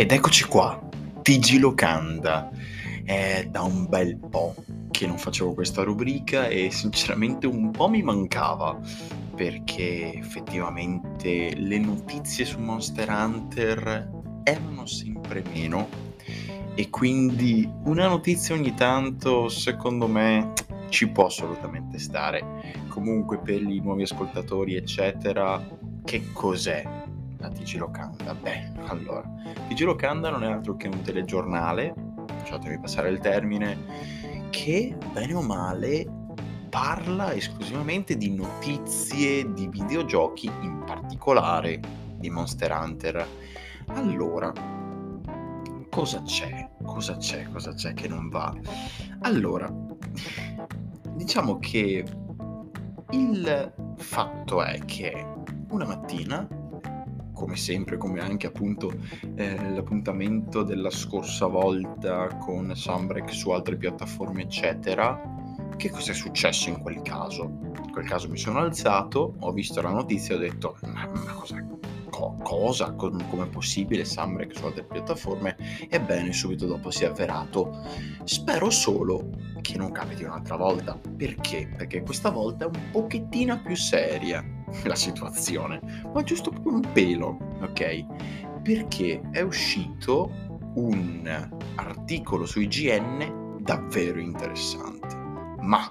Ed eccoci qua, TG Locanda. È da un bel po' che non facevo questa rubrica e sinceramente un po' mi mancava perché effettivamente le notizie su Monster Hunter erano sempre meno e quindi una notizia ogni tanto secondo me ci può assolutamente stare. Comunque per i nuovi ascoltatori eccetera, che cos'è la TG Locanda? Beh, allora, TG Locanda non è altro che un telegiornale, lasciatemi passare il termine, che bene o male parla esclusivamente di notizie di videogiochi, in particolare di Monster Hunter. Allora, cosa c'è? Cosa c'è? Cosa c'è che non va? Allora, diciamo che il fatto è che una mattina come sempre, come anche appunto eh, l'appuntamento della scorsa volta con Sunbreak su altre piattaforme, eccetera. Che cosa è successo in quel caso? In quel caso mi sono alzato, ho visto la notizia e ho detto: Ma, ma cosa, co- cosa? Com- come è possibile Sunbreak su altre piattaforme? Ebbene, subito dopo si è avverato. Spero solo che non capiti un'altra volta. Perché? Perché questa volta è un pochettino più seria la situazione, ma giusto un pelo, ok? Perché è uscito un articolo su IGN davvero interessante. Ma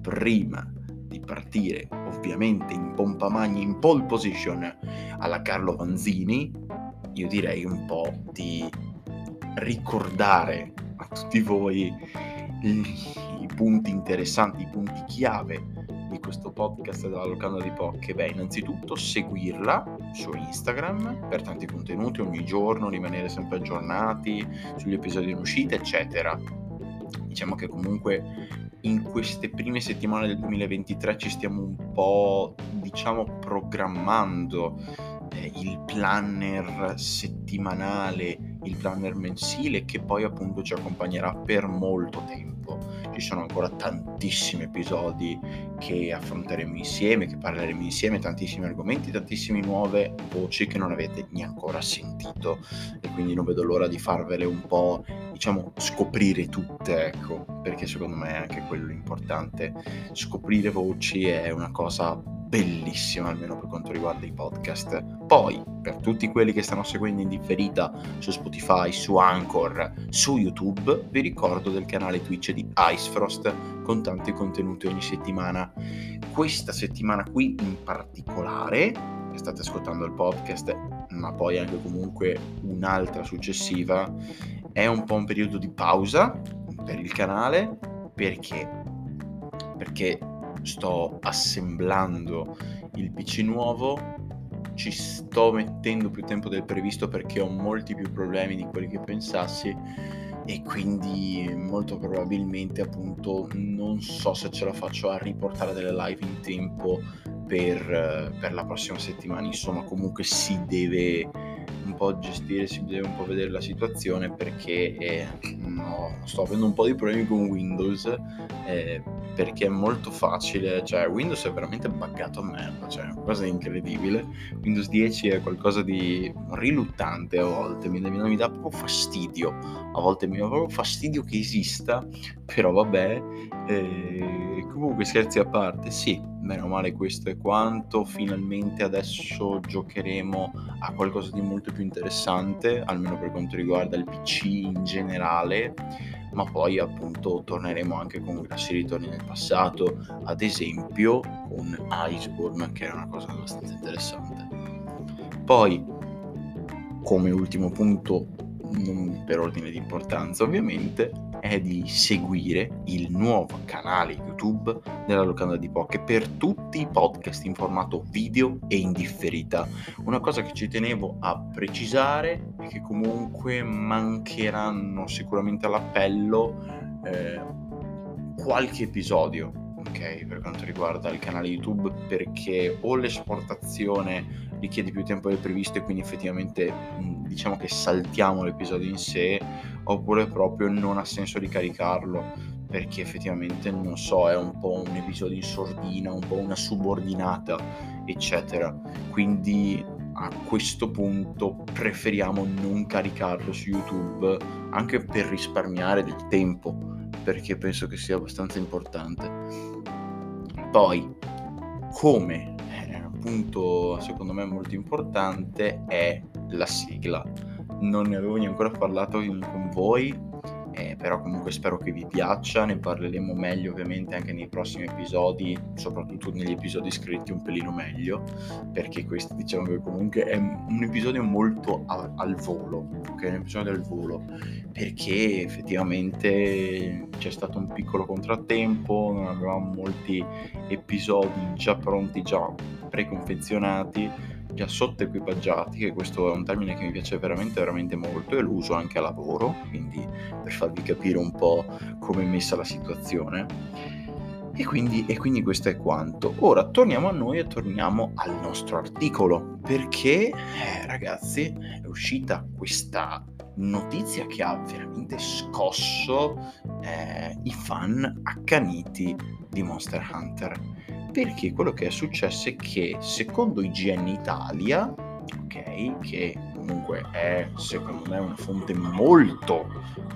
prima di partire, ovviamente in pompa magna, in pole position alla Carlo Vanzini, io direi un po' di ricordare a tutti voi i punti interessanti, i punti chiave di questo podcast della locanda di Poche? Beh, innanzitutto seguirla su Instagram per tanti contenuti ogni giorno, rimanere sempre aggiornati sugli episodi in uscita, eccetera. Diciamo che comunque in queste prime settimane del 2023 ci stiamo un po', diciamo, programmando eh, il planner settimanale, il planner mensile che poi appunto ci accompagnerà per molto tempo ci sono ancora tantissimi episodi che affronteremo insieme, che parleremo insieme, tantissimi argomenti, tantissime nuove voci che non avete neanche ancora sentito e quindi non vedo l'ora di farvele un po', diciamo, scoprire tutte, ecco, perché secondo me è anche quello importante. Scoprire voci è una cosa bellissima, almeno per quanto riguarda i podcast. Poi, per tutti quelli che stanno seguendo in differita su Spotify, su Anchor, su YouTube, vi ricordo del canale Twitch di Icefrost con tanti contenuti ogni settimana. Questa settimana qui in particolare, che state ascoltando il podcast, ma poi anche comunque un'altra successiva, è un po' un periodo di pausa per il canale perché perché sto assemblando il PC nuovo, ci sto mettendo più tempo del previsto perché ho molti più problemi di quelli che pensassi e quindi molto probabilmente appunto non so se ce la faccio a riportare delle live in tempo per, per la prossima settimana. Insomma comunque si deve un po' gestire, si deve un po' vedere la situazione perché eh, no, sto avendo un po' di problemi con Windows eh, perché è molto facile, cioè Windows è veramente buggato a merda, cioè è una cosa incredibile. Windows 10 è qualcosa di riluttante a volte, mi, mi, dà proprio fastidio, a volte mi dà proprio fastidio che esista, però vabbè, eh, comunque scherzi a parte, sì, bene o male questo è quanto, finalmente adesso giocheremo a qualcosa di molto più interessante, almeno per quanto riguarda il PC in generale ma poi appunto torneremo anche con grossi ritorni nel passato, ad esempio con Iceborne, che è una cosa abbastanza interessante. Poi, come ultimo punto, non per ordine di importanza ovviamente, è di seguire il nuovo canale YouTube della locanda di Poche per tutti i podcast in formato video e in differita. Una cosa che ci tenevo a precisare è che comunque mancheranno sicuramente all'appello eh, qualche episodio ok per quanto riguarda il canale YouTube perché o l'esportazione richiede più tempo del previsto e quindi effettivamente diciamo che saltiamo l'episodio in sé oppure proprio non ha senso ricaricarlo perché effettivamente non so è un po' un episodio in sordina un po' una subordinata eccetera quindi a questo punto preferiamo non caricarlo su YouTube anche per risparmiare del tempo, perché penso che sia abbastanza importante. Poi, come appunto secondo me molto importante è la sigla. Non ne avevo neanche ancora parlato in, con voi, eh, però comunque spero che vi piaccia, ne parleremo meglio ovviamente anche nei prossimi episodi, soprattutto negli episodi scritti un pelino meglio, perché questo diciamo che comunque è un episodio molto al, al volo, ok? Un episodio del volo, perché effettivamente c'è stato un piccolo contrattempo, non avevamo molti episodi già pronti, già preconfezionati già sotto equipaggiati, che questo è un termine che mi piace veramente veramente molto e lo uso anche a lavoro, quindi per farvi capire un po' come è messa la situazione. E quindi, e quindi questo è quanto. Ora torniamo a noi e torniamo al nostro articolo, perché eh, ragazzi è uscita questa notizia che ha veramente scosso eh, i fan accaniti di Monster Hunter perché quello che è successo è che secondo IGN Italia, ok, che comunque è secondo me una fonte molto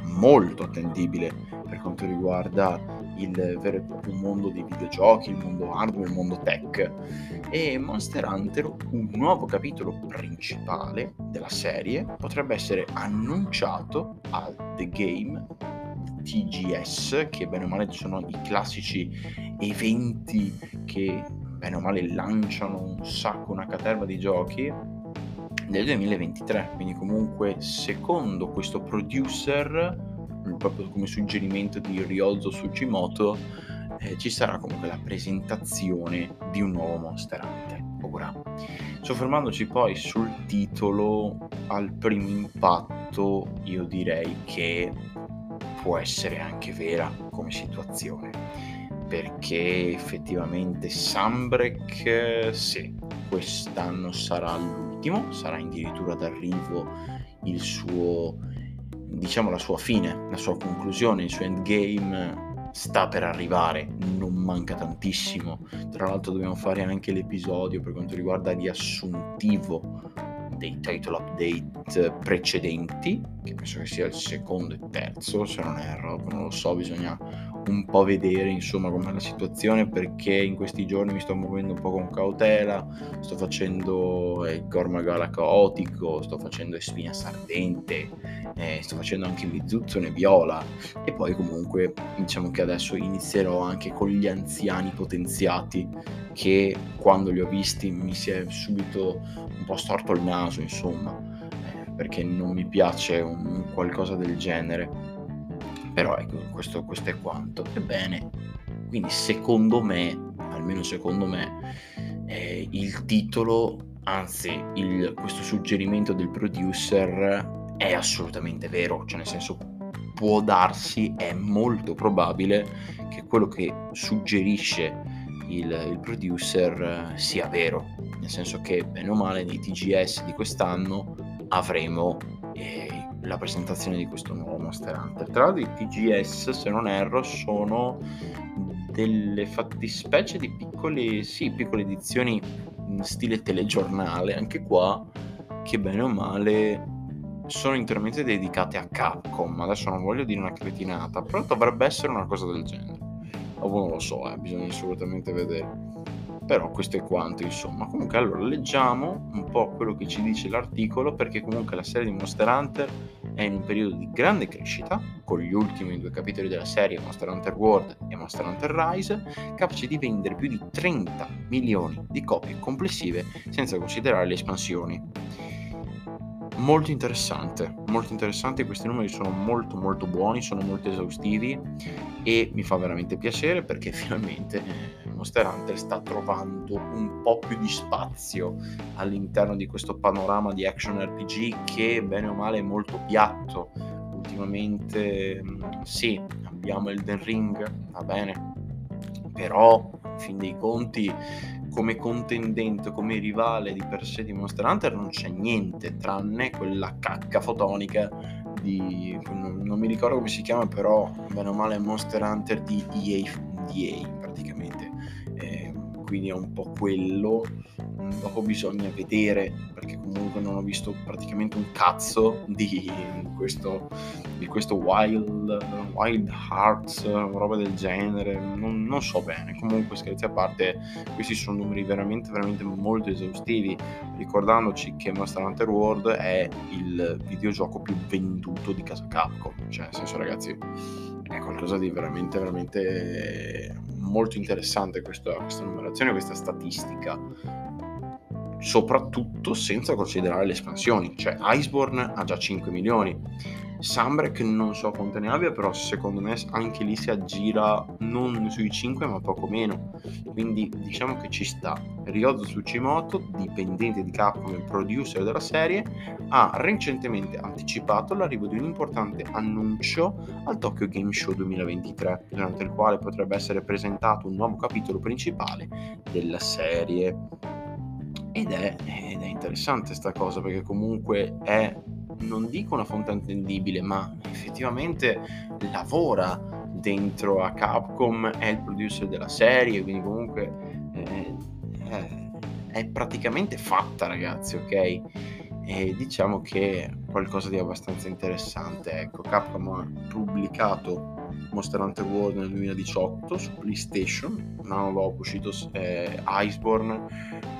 molto attendibile per quanto riguarda il vero e proprio mondo dei videogiochi, il mondo hardware, il mondo tech. E Monster Hunter, un nuovo capitolo principale della serie, potrebbe essere annunciato al The Game TGS, che bene o male sono i classici eventi che bene o male lanciano un sacco, una caterva di giochi nel 2023. Quindi comunque secondo questo producer, proprio come suggerimento di Ryolzo Sugimoto, eh, ci sarà comunque la presentazione di un nuovo Monster Hunter. Ora, soffermandoci poi sul titolo, al primo impatto, io direi che può essere anche vera come situazione perché effettivamente Sambrek sì, quest'anno sarà l'ultimo, sarà addirittura d'arrivo il suo diciamo la sua fine, la sua conclusione, il suo endgame sta per arrivare, non manca tantissimo. Tra l'altro dobbiamo fare anche l'episodio per quanto riguarda riassuntivo dei title update precedenti, che penso che sia il secondo e terzo, se non erro, non lo so, bisogna un po' vedere insomma com'è la situazione perché in questi giorni mi sto muovendo un po' con cautela, sto facendo il Gormagala caotico, sto facendo Espina Sardente, eh, sto facendo anche Bizuzzone Viola. E poi comunque diciamo che adesso inizierò anche con gli anziani potenziati che quando li ho visti mi si è subito un po' storto il naso insomma eh, perché non mi piace un, qualcosa del genere però ecco, questo, questo è quanto. Ebbene, quindi secondo me, almeno secondo me, eh, il titolo, anzi il, questo suggerimento del producer è assolutamente vero, cioè nel senso può darsi, è molto probabile che quello che suggerisce il, il producer sia vero, nel senso che bene o male nei TGS di quest'anno avremo eh, la presentazione di questo nuovo Monster Hunter. Tra l'altro i TGS, se non erro, sono delle fattispecie di piccole, sì, piccole edizioni in stile telegiornale, anche qua, che bene o male sono interamente dedicate a Capcom. Adesso non voglio dire una cretinata, però dovrebbe essere una cosa del genere. O non lo so, eh, bisogna assolutamente vedere. Però questo è quanto, insomma. Comunque, allora leggiamo un po' quello che ci dice l'articolo, perché comunque la serie di Monster Hunter è in un periodo di grande crescita, con gli ultimi due capitoli della serie, Monster Hunter World e Monster Hunter Rise, capace di vendere più di 30 milioni di copie complessive, senza considerare le espansioni molto interessante, molto interessante, questi numeri sono molto molto buoni, sono molto esaustivi e mi fa veramente piacere perché finalmente Monster Hunter sta trovando un po' più di spazio all'interno di questo panorama di action RPG che bene o male è molto piatto. Ultimamente mm, sì, abbiamo Elden Ring, va bene, però in fin dei conti come contendente, come rivale di per sé di Monster Hunter non c'è niente tranne quella cacca fotonica di non, mi ricordo come si chiama però bene o male Monster Hunter di EA, EA quindi è un po' quello. Dopo bisogna vedere, perché comunque non ho visto praticamente un cazzo di questo, di questo Wild, Wild Hearts, roba del genere, non, non so bene. Comunque scherzi a parte, questi sono numeri veramente, veramente molto esaustivi, ricordandoci che Monster Hunter World è il videogioco più venduto di casa Capcom, cioè nel senso ragazzi è qualcosa di veramente, veramente molto interessante questa, questa numerazione, questa statistica. Soprattutto senza considerare le espansioni, cioè Iceborne ha già 5 milioni, Sambrek non so quante ne abbia, però secondo me anche lì si aggira non sui 5 ma poco meno. Quindi diciamo che ci sta. Ryozo Tsuchimoto, dipendente di Capcom e producer della serie, ha recentemente anticipato l'arrivo di un importante annuncio al Tokyo Game Show 2023, durante il quale potrebbe essere presentato un nuovo capitolo principale della serie. Ed è, ed è interessante questa cosa perché comunque è non dico una fonte attendibile, ma effettivamente lavora dentro a Capcom, è il producer della serie, quindi comunque eh, è, è praticamente fatta ragazzi, ok? E diciamo che è qualcosa di abbastanza interessante. Ecco, Capcom ha pubblicato Monster Hunter World nel 2018 su PlayStation, un anno dopo uscito eh, Iceborne,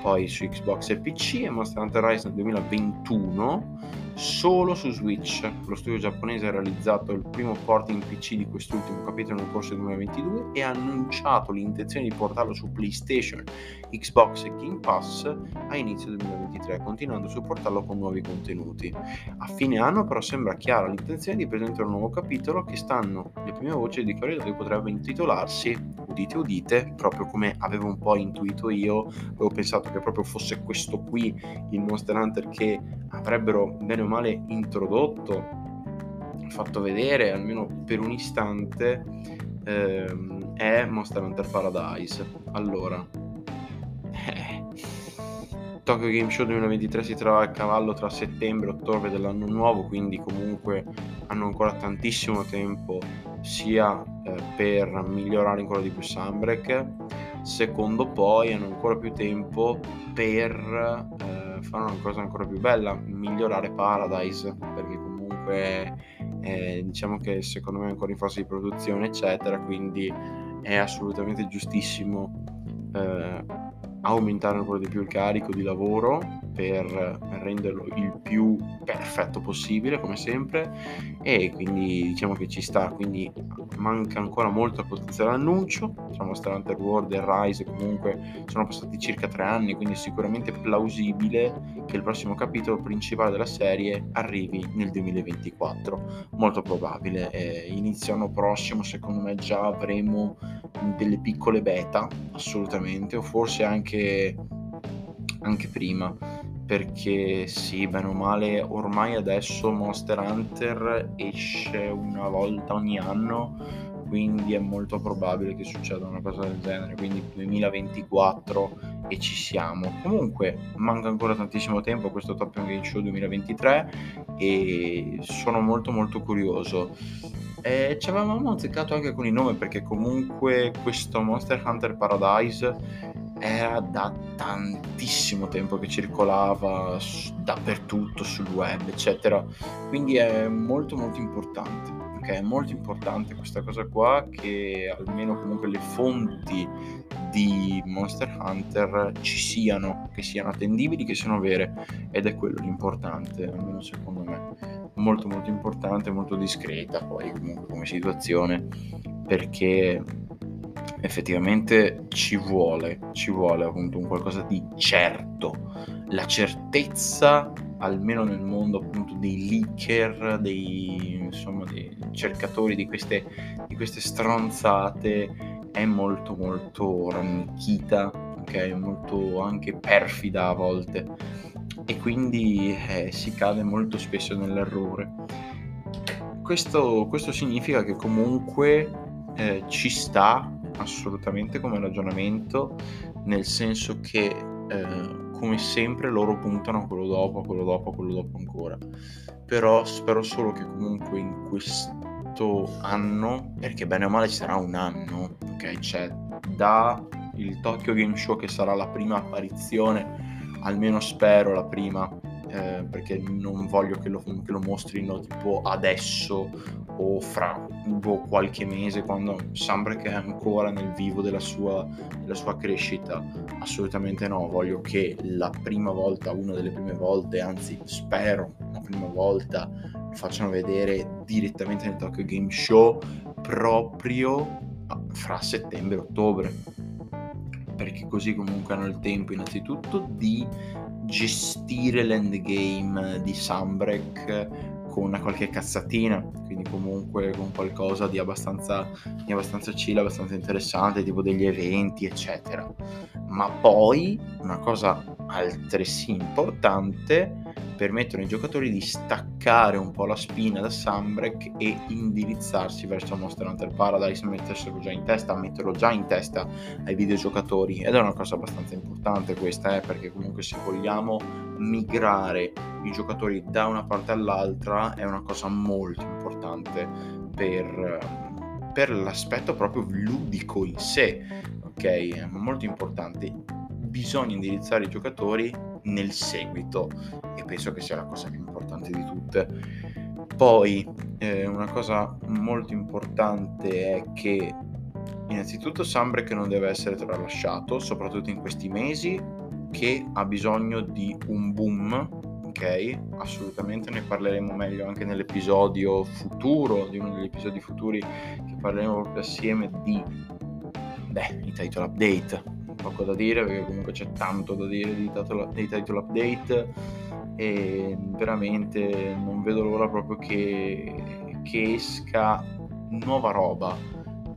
poi su Xbox e PC e Monster Hunter Rise nel 2021 solo su Switch. Lo studio giapponese ha realizzato il primo port in PC di quest'ultimo capitolo nel corso del 2022 e ha annunciato l'intenzione di portarlo su PlayStation, Xbox e Game Pass a inizio 2023, continuando a supportarlo con nuovi contenuti. A fine anno però sembra chiara l'intenzione di presentare un nuovo capitolo che stanno le prime voci di corridoio potrebbe intitolarsi, udite udite, proprio come avevo un po' intuito io, avevo pensato che proprio fosse questo qui il Monster Hunter che avrebbero bene o male introdotto, fatto vedere almeno per un istante, ehm, è Monster Hunter Paradise. Allora, eh, Tokyo Game Show 2023 si trova a cavallo tra settembre e ottobre dell'anno nuovo, quindi comunque hanno ancora tantissimo tempo sia eh, per migliorare ancora di più Sunbreak, secondo poi hanno ancora più tempo per eh, fare una cosa ancora più bella, migliorare Paradise, perché comunque eh, diciamo che secondo me è ancora in fase di produzione, eccetera, quindi è assolutamente giustissimo eh, aumentare ancora di più il carico di lavoro per renderlo il più perfetto possibile come sempre. E quindi diciamo che ci sta quindi manca ancora molto a potenziare l'annuncio. Diciamo Hunter World e Rise comunque sono passati circa tre anni quindi è sicuramente plausibile che il prossimo capitolo principale della serie arrivi nel 2024 molto probabile. Eh, inizio anno prossimo secondo me già avremo delle piccole beta assolutamente o forse anche anche prima perché sì, bene o male, ormai adesso Monster Hunter esce una volta ogni anno, quindi è molto probabile che succeda una cosa del genere, quindi 2024 e ci siamo. Comunque manca ancora tantissimo tempo a questo Top Game Show 2023 e sono molto molto curioso. E ci avevamo azzeccato anche con il nome perché comunque questo Monster Hunter Paradise era da tantissimo tempo che circolava dappertutto sul web, eccetera. Quindi è molto molto importante. Ok, è molto importante questa cosa qua che almeno comunque le fonti di Monster Hunter ci siano, che siano attendibili, che siano vere ed è quello l'importante, almeno secondo me. Molto molto importante, molto discreta poi comunque come situazione perché effettivamente ci vuole, ci vuole appunto un qualcosa di certo, la certezza almeno nel mondo appunto dei leaker, dei, insomma, dei cercatori di queste, di queste stronzate è molto molto rannicchita, ok? Molto anche perfida a volte e quindi eh, si cade molto spesso nell'errore. Questo, questo significa che comunque eh, ci sta assolutamente come ragionamento, nel senso che eh, come sempre loro puntano a quello dopo, a quello dopo, a quello dopo ancora. Però spero solo che comunque in questo anno, perché bene o male ci sarà un anno, ok? Cioè da il Tokyo Game Show che sarà la prima apparizione, almeno spero la prima, eh, perché non voglio che lo, che lo, mostrino tipo adesso o fra boh, qualche mese quando Sambrek è ancora nel vivo della sua, della sua crescita assolutamente no. Voglio che la prima volta una delle prime volte anzi spero la prima volta lo facciano vedere direttamente nel Tokyo Game Show proprio fra settembre e ottobre. Perché così comunque hanno il tempo innanzitutto di gestire l'endgame di Sambrek con una qualche cazzatina, quindi comunque con qualcosa di abbastanza, di abbastanza chill, abbastanza interessante, tipo degli eventi, eccetera. Ma poi una cosa altresì importante permettono ai giocatori di staccare un po' la spina da Sunbreak e indirizzarsi verso Monster Hunter Paradise, metterselo già in testa, metterlo già in testa ai videogiocatori ed è una cosa abbastanza importante questa, eh, perché comunque se vogliamo migrare i giocatori da una parte all'altra è una cosa molto importante per, per l'aspetto proprio ludico in sé, ok? Molto importante. Bisogna indirizzare i giocatori nel seguito e penso che sia la cosa più importante di tutte. Poi eh, una cosa molto importante è che innanzitutto Sambrek non deve essere tralasciato, soprattutto in questi mesi, che ha bisogno di un boom ok? Assolutamente ne parleremo meglio anche nell'episodio futuro, di uno degli episodi futuri che parleremo proprio assieme di, beh, i title update. Poco da dire perché comunque c'è tanto da dire di title, dei title update e veramente non vedo l'ora proprio che, che esca nuova roba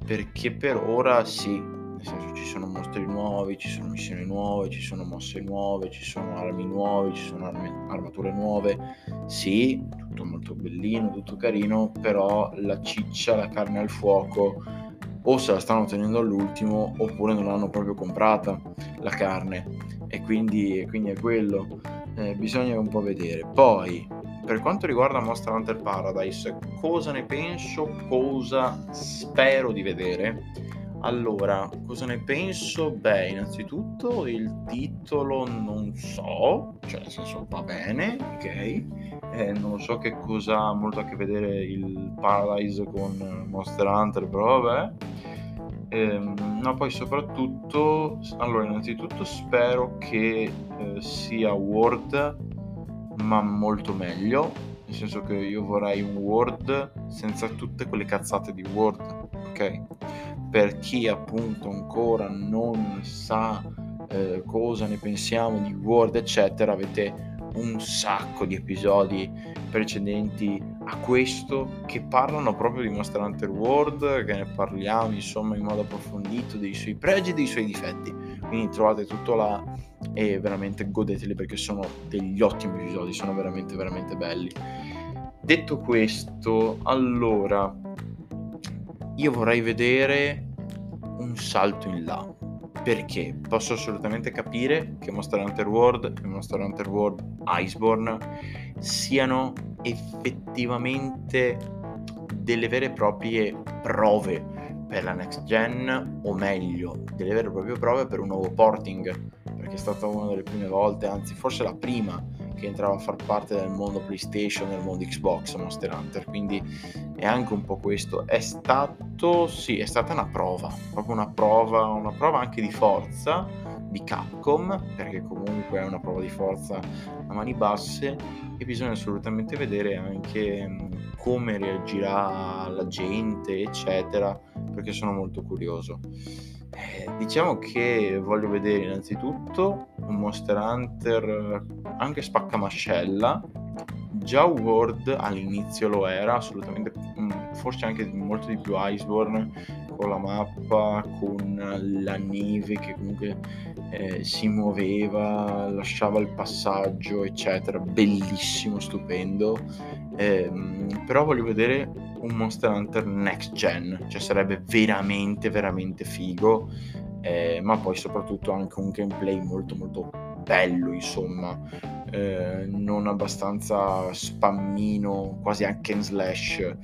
perché per ora sì, senso ci sono mostri nuovi, ci sono missioni nuove, ci sono mosse nuove, ci sono armi nuove, ci sono armi, armature nuove. Sì, tutto molto bellino, tutto carino, però la ciccia, la carne al fuoco o se la stanno tenendo all'ultimo oppure non l'hanno proprio comprata la carne e quindi, e quindi è quello. Eh, bisogna un po' vedere. Poi, per quanto riguarda Monster Hunter Paradise, cosa ne penso, cosa spero di vedere? Allora, cosa ne penso? Beh, innanzitutto il titolo non so, cioè nel senso va bene, ok? Eh, non so che cosa ha molto a che vedere il Paradise con Monster Hunter, però vabbè. Eh, no, poi soprattutto, allora, innanzitutto spero che eh, sia Word, ma molto meglio, nel senso che io vorrei un Word senza tutte quelle cazzate di Word, ok? per chi appunto ancora non sa eh, cosa ne pensiamo di Word, eccetera, avete un sacco di episodi precedenti a questo che parlano proprio di Monster Hunter World, che ne parliamo insomma in modo approfondito dei suoi pregi e dei suoi difetti. Quindi trovate tutto là e veramente godeteli perché sono degli ottimi episodi, sono veramente veramente belli. Detto questo, allora io vorrei vedere un salto in là. Perché? Posso assolutamente capire che Monster Hunter World e Monster Hunter World Iceborne siano effettivamente delle vere e proprie prove per la next gen o meglio delle vere e proprie prove per un nuovo porting. Perché è stata una delle prime volte anzi forse la prima che entrava a far parte del mondo PlayStation, del mondo Xbox Monster Hunter, quindi è anche un po' questo. È stato, sì, è stata una prova, proprio una prova, una prova anche di forza di Capcom, perché comunque è una prova di forza a mani basse e bisogna assolutamente vedere anche come reagirà la gente, eccetera, perché sono molto curioso. Eh, diciamo che voglio vedere innanzitutto un Monster Hunter anche spaccamascella. Già World all'inizio lo era, assolutamente, mm, forse anche molto di più Iceborne, con la mappa, con la neve che comunque eh, si muoveva, lasciava il passaggio, eccetera. Bellissimo, stupendo. Eh, però voglio vedere un Monster Hunter next gen, cioè sarebbe veramente veramente figo, eh, ma poi soprattutto anche un gameplay molto molto bello, insomma, eh, non abbastanza spammino, quasi anche in slash eh,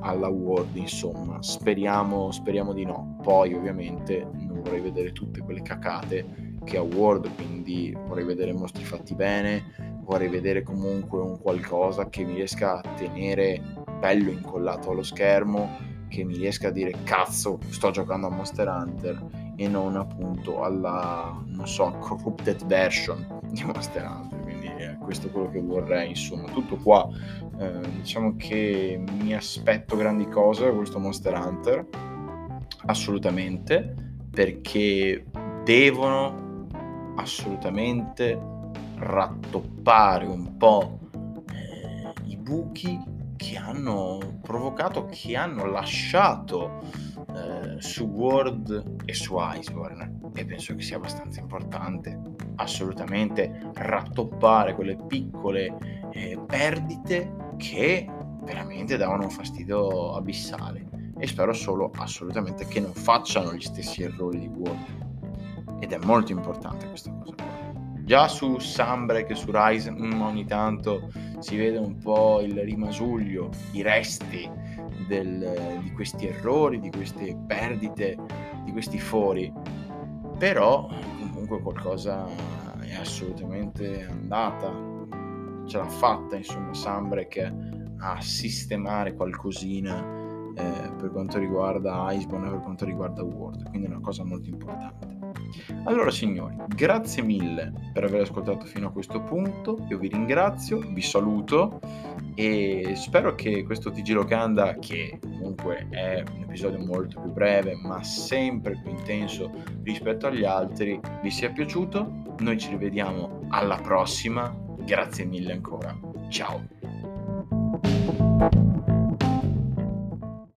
alla World, insomma, speriamo, speriamo di no. Poi ovviamente non vorrei vedere tutte quelle cacate che ha Word, quindi vorrei vedere mostri fatti bene, vorrei vedere comunque un qualcosa che mi riesca a tenere bello incollato allo schermo, che mi riesca a dire cazzo, sto giocando a Monster Hunter e non appunto alla, non so, corrupted version di Monster Hunter. Quindi è questo quello che vorrei, insomma, tutto qua. Eh, diciamo che mi aspetto grandi cose da questo Monster Hunter, assolutamente, perché devono assolutamente rattoppare un po' eh, i buchi che hanno provocato, che hanno lasciato eh, su Word e su Iceborne e penso che sia abbastanza importante assolutamente rattoppare quelle piccole eh, perdite che veramente davano un fastidio abissale. E spero solo assolutamente che non facciano gli stessi errori di Word ed è molto importante questa cosa Già su Sunbreak e su Rise mm, ogni tanto si vede un po' il rimasuglio, i resti del, di questi errori, di queste perdite, di questi fori. Però comunque qualcosa è assolutamente andata, ce l'ha fatta insomma Sunbreak a sistemare qualcosina eh, per quanto riguarda Iceborne per quanto riguarda World, quindi è una cosa molto importante. Allora signori, grazie mille per aver ascoltato fino a questo punto, io vi ringrazio, vi saluto e spero che questo TG Locanda, che comunque è un episodio molto più breve ma sempre più intenso rispetto agli altri, vi sia piaciuto. Noi ci rivediamo alla prossima, grazie mille ancora, ciao!